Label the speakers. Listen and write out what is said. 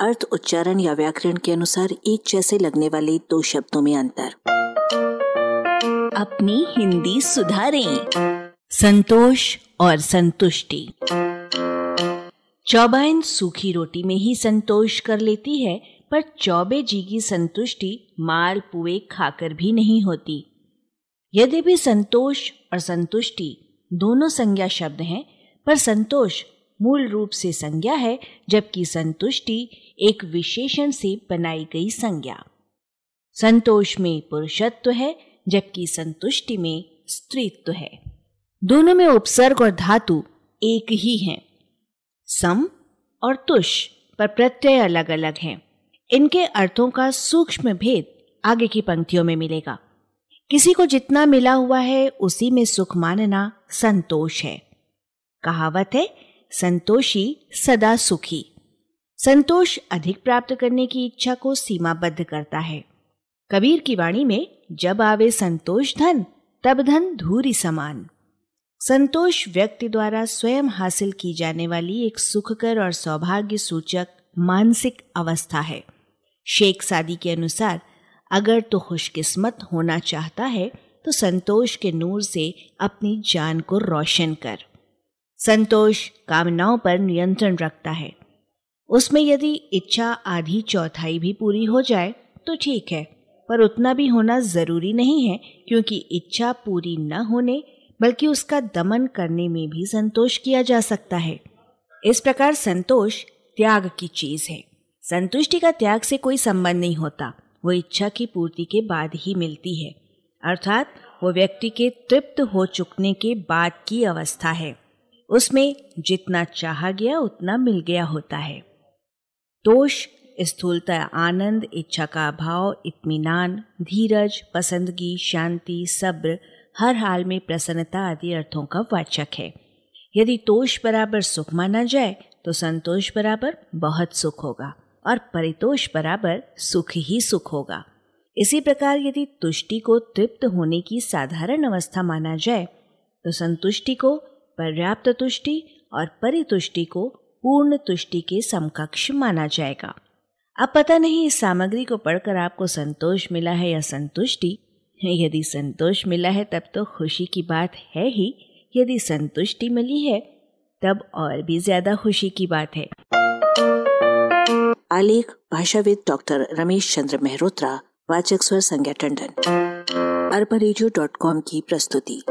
Speaker 1: अर्थ, उच्चारण या व्याकरण के अनुसार एक जैसे लगने वाले दो शब्दों में अंतर।
Speaker 2: अपनी हिंदी सुधारें। संतोष और संतुष्टि। चौबाइन सूखी रोटी में ही संतोष कर लेती है, पर चौबे जी की संतुष्टि माल, पुए खाकर भी नहीं होती। यद्यपि संतोष और संतुष्टि दोनों संज्ञा शब्द हैं, पर संतोष मूल रूप से संज्ञा है, जबकि संतुष्टि एक विशेषण से बनाई गई संज्ञा। संतोष में पुरुषत्व है, जबकि संतुष्टि में स्त्रीत्व है। दोनों में उपसर्ग और धातु एक ही हैं। सम और तुष पर प्रत्यय अलग अलग हैं। इनके अर्थों का सूक्ष्म भेद आगे की पंक्तियों में मिलेगा। किसी को जितना मिला हुआ है, उसी में सुख मानना संतोष है। कहावत है संतोषी सदा सुखी। संतोष अधिक प्राप्त करने की इच्छा को सीमाबद्ध करता है। कबीर की वाणी में, जब आवे संतोष धन, तब धन धूरी समान। संतोष व्यक्ति द्वारा स्वयं हासिल की जाने वाली एक सुखकर और सौभाग्य सूचक मानसिक अवस्था है। शेख सादी के अनुसार, अगर तो खुशकिस्मत होना चाहता है तो संतोष के नूर से अपनी जान को रोशन कर। संतोष कामनाओं पर नियंत्रण रखता है। उसमें यदि इच्छा आधी चौथाई भी पूरी हो जाए तो ठीक है, पर उतना भी होना ज़रूरी नहीं है, क्योंकि इच्छा पूरी न होने, बल्कि उसका दमन करने में भी संतोष किया जा सकता है। इस प्रकार संतोष त्याग की चीज़ है। संतुष्टि का त्याग से कोई संबंध नहीं होता, वो इच्छा की पूर्ति के बाद ही मिलती है। अर्थात, वो व्यक्ति के तृप्त हो चुकने के बाद की अवस्था है। उसमें जितना चाहा गया, उतना मिल गया होता है। तोष स्थूलता, आनंद, इच्छा का अभाव, इत्मीनान, धीरज, पसंदगी, शांति, सब्र, हर हाल में प्रसन्नता आदि अर्थों का वाचक है। यदि तोष बराबर सुख माना जाए तो संतोष बराबर बहुत सुख होगा और परितोष बराबर सुख ही सुख होगा। इसी प्रकार यदि तुष्टि को तृप्त होने की साधारण अवस्था माना जाए तो संतुष्टि को पर्याप्त तुष्टि और परितुष्टि को पूर्ण तुष्टि के समकक्ष माना जाएगा। अब पता नहीं इस सामग्री को पढ़कर आपको संतोष मिला है या संतुष्टि। यदि संतोष मिला है, तब तो खुशी की बात है ही। यदि संतुष्टि मिली है, तब और भी ज़्यादा खुशी की बात है।
Speaker 1: आलेख, भाषाविद डॉक्टर रमेश चंद्र मेहरोत्रा, वाचक स्वर संज्ञा टंडन। अरबा की प्रस्तुति।